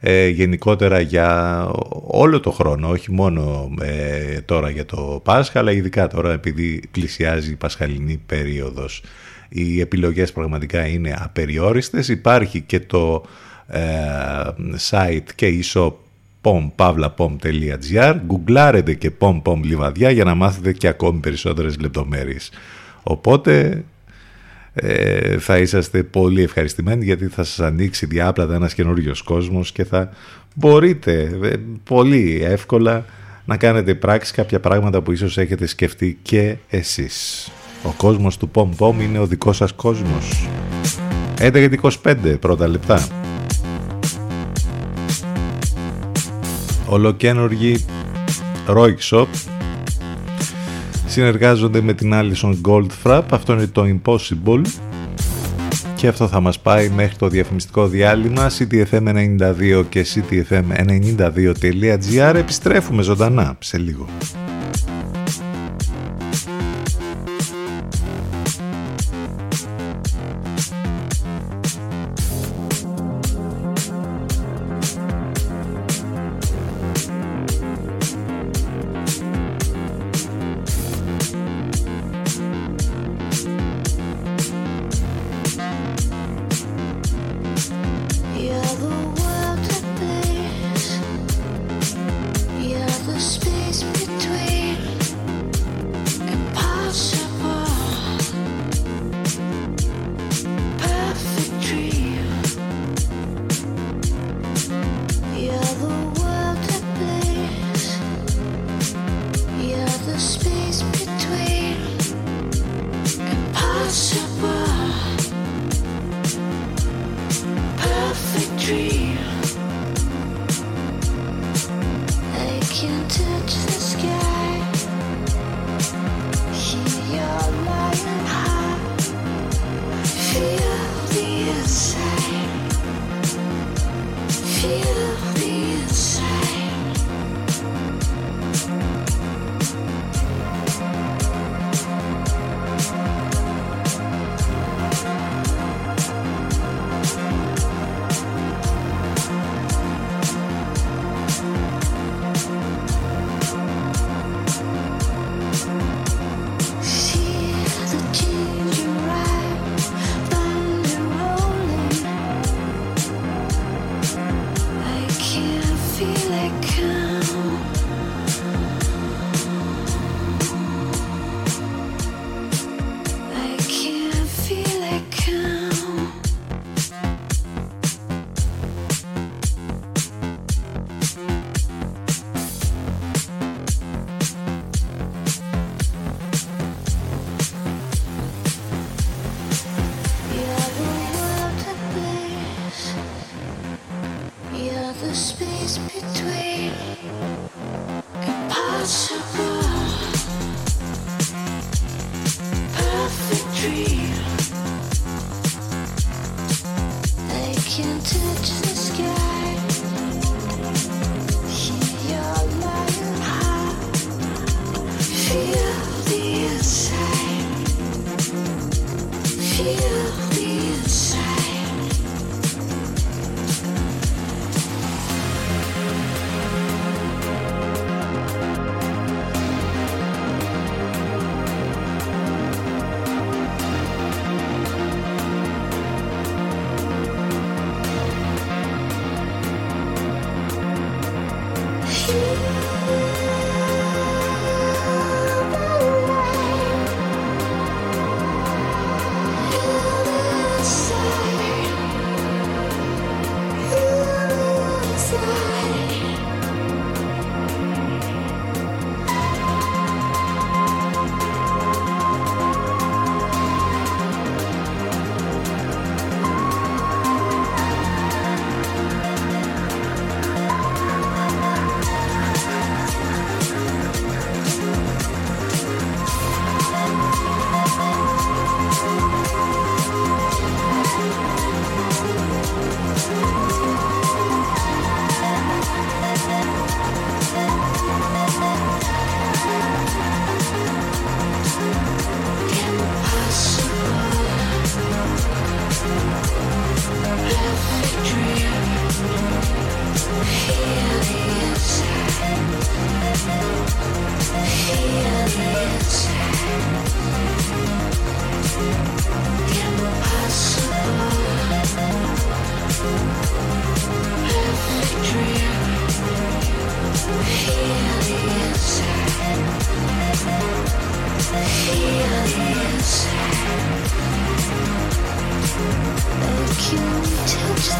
ε, γενικότερα για όλο το χρόνο, όχι μόνο ε, τώρα για το Πάσχα, αλλά ειδικά τώρα επειδή πλησιάζει η Πασχαλινή περίοδος. Οι επιλογές πραγματικά είναι απεριόριστες. Υπάρχει και το ε, site και e-shop pompavlapom.gr Γκουγκλάρετε και pompom λιβαδιά για να μάθετε και ακόμη περισσότερες λεπτομέρειες. Οπότε ε, θα είσαστε πολύ ευχαριστημένοι γιατί θα σας ανοίξει διάπλατα ένας καινούριος κόσμος και θα μπορείτε ε, πολύ εύκολα να κάνετε πράξη κάποια πράγματα που ίσως έχετε σκεφτεί και εσείς. Ο κόσμος του Pom Pom είναι ο δικός σας κόσμος. 11.25 πρώτα λεπτά. Ολοκένουργη Roig Shop. Συνεργάζονται με την Allison Goldfrapp. Αυτό είναι το Impossible. Και αυτό θα μας πάει μέχρι το διαφημιστικό διάλειμμα ctfm92 και ctfm92.gr επιστρέφουμε ζωντανά σε λίγο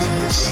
Yes.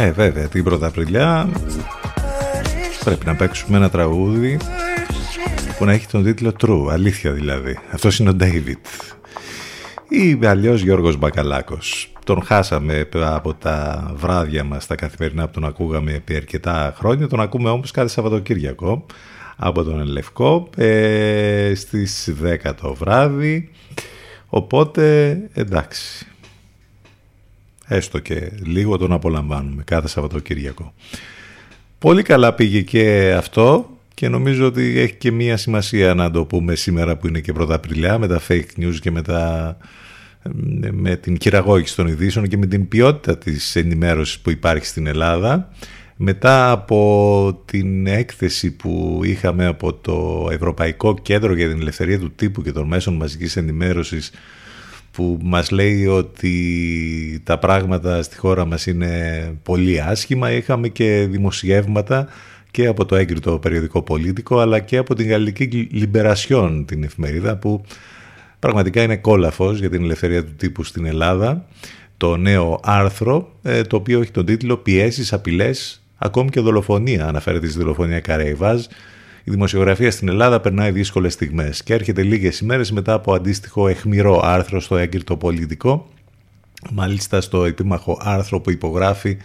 Ε, βέβαια, την Πρωταπριλιά πρέπει να παίξουμε ένα τραγούδι που να έχει τον τίτλο True, αλήθεια δηλαδή. Αυτός είναι ο David. Ή αλλιώς Γιώργος Μπακαλάκος. Τον χάσαμε από τα βράδια μας, τα καθημερινά που τον ακούγαμε επί αρκετά χρόνια. Τον ακούμε όμως κάθε Σαββατοκύριακο από τον Ελευκό ε, στις 10 το βράδυ. Οπότε εντάξει. Έστω και λίγο τον απολαμβάνουμε κάθε Σαββατοκύριακο. Πολύ καλά πήγε και αυτό και νομίζω ότι έχει και μία σημασία να το πούμε σήμερα που είναι και πρωταπριλιά με τα fake news και με, τα, με την κυραγώγηση των ειδήσεων και με την ποιότητα της ενημέρωσης που υπάρχει στην Ελλάδα. Μετά από την έκθεση που είχαμε από το Ευρωπαϊκό Κέντρο για την Ελευθερία του Τύπου και των Μέσων Μαζικής Ενημέρωσης που μας λέει ότι τα πράγματα στη χώρα μας είναι πολύ άσχημα. Είχαμε και δημοσιεύματα και από το έγκριτο περιοδικό Πολίτικο αλλά και από την Γαλλική Λιμπερασιόν την εφημερίδα που πραγματικά είναι κόλαφος για την ελευθερία του τύπου στην Ελλάδα το νέο άρθρο ε, το οποίο έχει τον τίτλο «Πιέσεις, απειλές, ακόμη και δολοφονία» αναφέρεται στη δολοφονία Καρέιβαζ η δημοσιογραφία στην Ελλάδα περνάει δύσκολες στιγμές και έρχεται λίγες ημέρες μετά από αντίστοιχο εχμηρό άρθρο στο έγκυρτο πολιτικό μάλιστα στο επίμαχο άρθρο που υπογράφει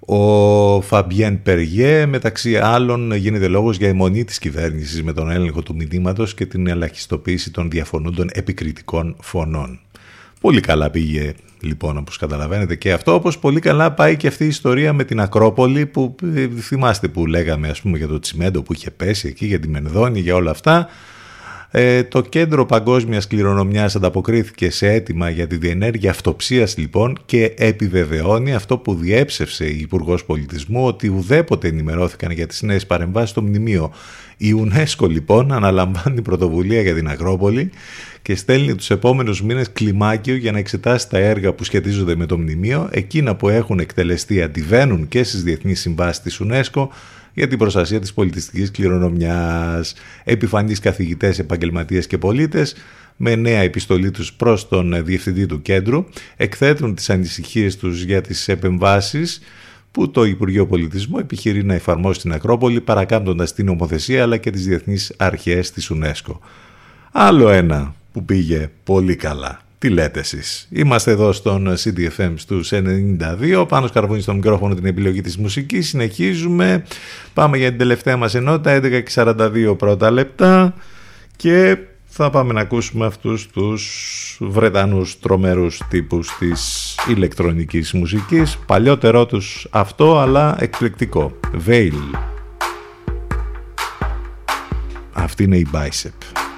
ο Φαμπιέν Περγέ, μεταξύ άλλων γίνεται λόγος για αιμονή της κυβέρνησης με τον έλεγχο του μηνύματος και την ελαχιστοποίηση των διαφωνούντων επικριτικών φωνών. Πολύ καλά πήγε λοιπόν όπως καταλαβαίνετε και αυτό όπως πολύ καλά πάει και αυτή η ιστορία με την Ακρόπολη που ε, θυμάστε που λέγαμε ας πούμε για το τσιμέντο που είχε πέσει εκεί για τη Μενδόνη για όλα αυτά ε, το Κέντρο Παγκόσμιας Κληρονομιάς ανταποκρίθηκε σε αίτημα για τη διενέργεια αυτοψίας λοιπόν και επιβεβαιώνει αυτό που διέψευσε η Υπουργός Πολιτισμού ότι ουδέποτε ενημερώθηκαν για τις νέες παρεμβάσεις στο μνημείο. Η UNESCO λοιπόν αναλαμβάνει πρωτοβουλία για την Ακρόπολη και στέλνει τους επόμενους μήνες κλιμάκιο για να εξετάσει τα έργα που σχετίζονται με το μνημείο, εκείνα που έχουν εκτελεστεί αντιβαίνουν και στις διεθνείς συμβάσεις της UNESCO, για την προστασία της πολιτιστικής κληρονομιάς. Επιφανείς καθηγητές, επαγγελματίες και πολίτες με νέα επιστολή τους προς τον Διευθυντή του Κέντρου εκθέτουν τις ανησυχίες τους για τις επεμβάσεις που το Υπουργείο Πολιτισμού επιχειρεί να εφαρμόσει στην Ακρόπολη παρακάμπτοντας την ομοθεσία αλλά και τις διεθνείς αρχές της UNESCO. Άλλο ένα που πήγε πολύ καλά. Τι λέτε εσείς; Είμαστε εδώ στον CDFM στους 92, πάνω σκαρβούνι στο μικρόφωνο την επιλογή της μουσικής. Συνεχίζουμε, πάμε για την τελευταία μας ενότητα, 11 και 42 πρώτα λεπτά και θα πάμε να ακούσουμε αυτούς τους Βρετανούς τρομερούς τύπους της ηλεκτρονικής μουσικής. Παλιότερό τους αυτό, αλλά εκπληκτικό. Veil. Αυτή είναι η Bicep.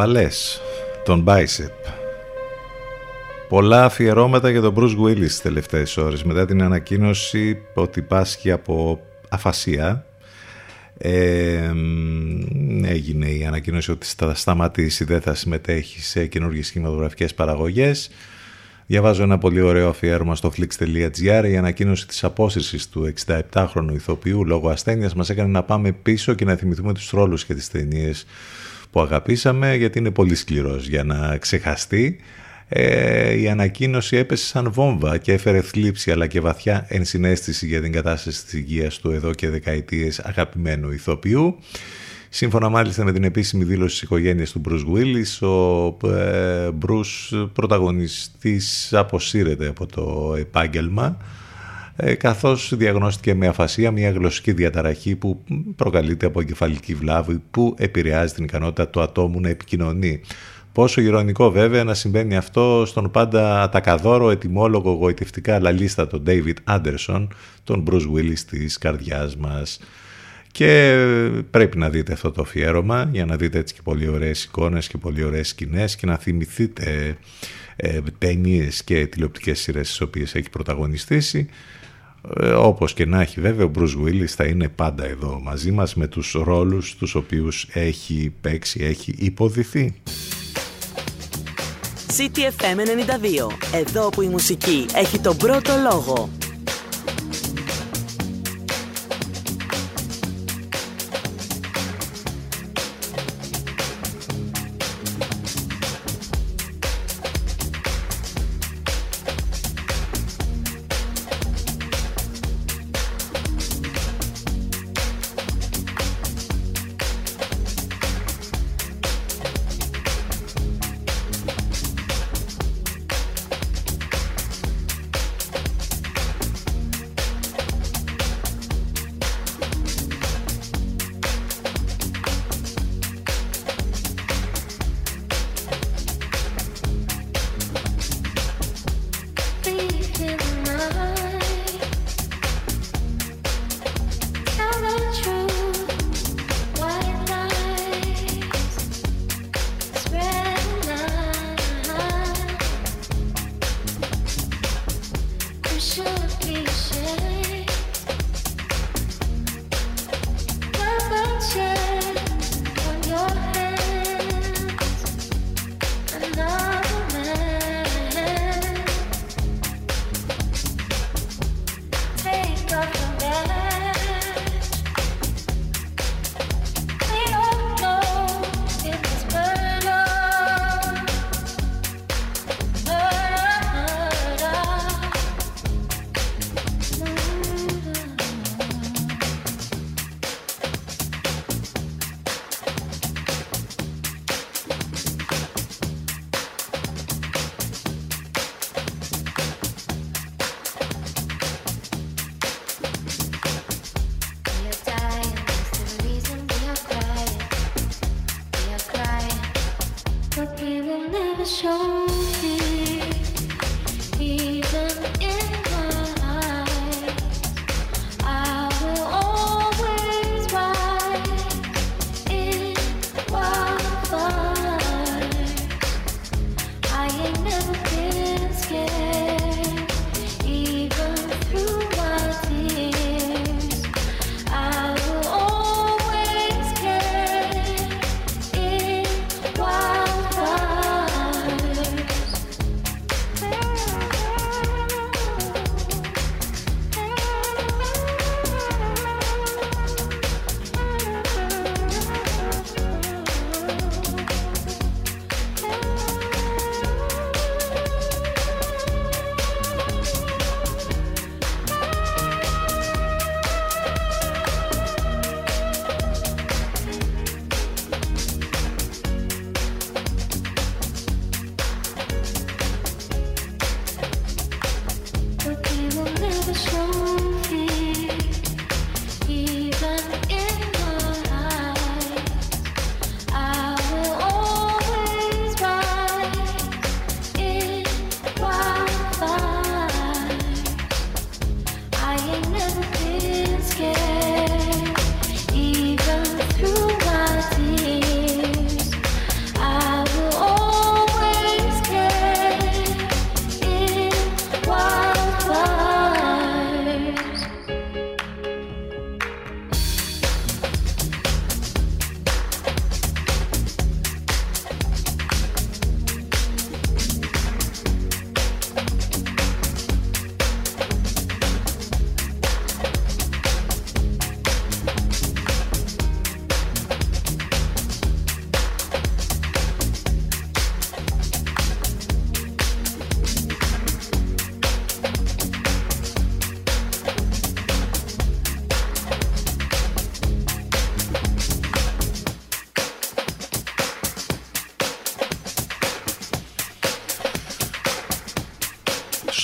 Βαλές, τον Bicep. Πολλά αφιερώματα για τον Bruce Willis τις τελευταίες ώρες μετά την ανακοίνωση ότι πάσχει από αφασία ε, έγινε η ανακοίνωση ότι θα σταματήσει, δεν θα συμμετέχει σε καινούργιες κινηματογραφικές παραγωγές. Διαβάζω ένα πολύ ωραίο αφιέρωμα στο flix.gr. Η ανακοίνωση της απόσυρσης του 67χρονου ηθοποιού λόγω ασθένειας μας έκανε να πάμε πίσω και να θυμηθούμε τους ρόλους και τις ταινίες που αγαπήσαμε γιατί είναι πολύ σκληρός για να ξεχαστεί. Ε, η ανακοίνωση έπεσε σαν βόμβα και έφερε θλίψη αλλά και βαθιά ενσυναίσθηση για την κατάσταση της υγείας του εδώ και δεκαετίες αγαπημένου ηθοποιού. Σύμφωνα μάλιστα με την επίσημη δήλωση της οικογένειας του Bruce Willis, ο ε, Bruce πρωταγωνιστής αποσύρεται από το επάγγελμα ε, καθώς διαγνώστηκε με αφασία μια γλωσσική διαταραχή που προκαλείται από εγκεφαλική βλάβη που επηρεάζει την ικανότητα του ατόμου να επικοινωνεί. Πόσο ηρωνικό βέβαια να συμβαίνει αυτό στον πάντα ατακαδόρο ετοιμόλογο γοητευτικά αλλά τον David Anderson, τον Bruce Willis της καρδιάς μας. Και πρέπει να δείτε αυτό το αφιέρωμα για να δείτε έτσι και πολύ ωραίες εικόνες και πολύ ωραίες σκηνές και να θυμηθείτε ε, ταινίες και τηλεοπτικές σειρές τις οποίες έχει πρωταγωνιστήσει. Ε, όπως και να έχει βέβαια ο Bruce Willis θα είναι πάντα εδώ μαζί μας με τους ρόλους τους οποίους έχει παίξει, έχει υποδηθεί. CTFM 92. Εδώ που η μουσική έχει τον πρώτο λόγο.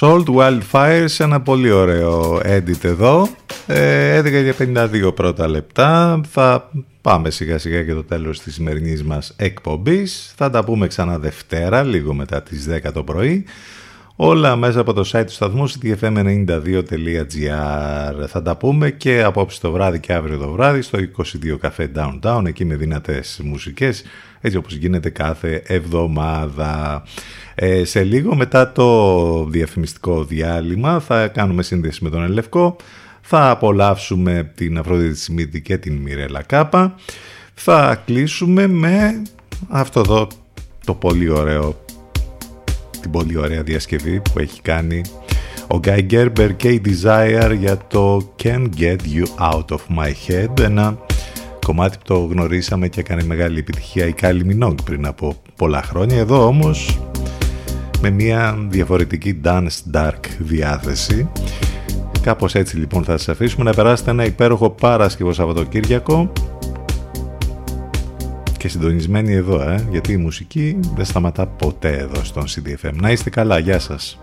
Salt Wildfires, ένα πολύ ωραίο edit εδώ. Ε, 11 για 52 πρώτα λεπτά. Θα πάμε σιγά σιγά και το τέλος της σημερινής μας εκπομπής. Θα τα πούμε ξανά Δευτέρα, λίγο μετά τις 10 το πρωί. Όλα μέσα από το site του σταθμού ctfm92.gr Θα τα πούμε και απόψε το βράδυ και αύριο το βράδυ στο 22 Café Downtown. Εκεί με δυνατές μουσικές έτσι όπως γίνεται κάθε εβδομάδα. Ε, σε λίγο μετά το διαφημιστικό διάλειμμα θα κάνουμε σύνδεση με τον Ελευκό θα απολαύσουμε την Αφροδίτη Σιμίτη και την Μιρέλα Κάπα. Θα κλείσουμε με αυτό εδώ το πολύ ωραίο την πολύ ωραία διασκευή που έχει κάνει ο Guy Gerber και η Desire για το Can't Get You Out of My Head ένα κομμάτι που το γνωρίσαμε και έκανε μεγάλη επιτυχία η Kylie Minogue πριν από πολλά χρόνια. Εδώ όμως με μια διαφορετική dance dark διάθεση. Κάπως έτσι λοιπόν θα σας αφήσουμε να περάσετε ένα υπέροχο Παρασκευό Σαββατοκύριακο και συντονισμένοι εδώ, ε, γιατί η μουσική δεν σταματά ποτέ εδώ στον CDFM. Να είστε καλά, γεια σας.